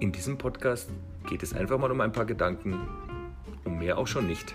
In diesem Podcast geht es einfach mal um ein paar Gedanken, um mehr auch schon nicht.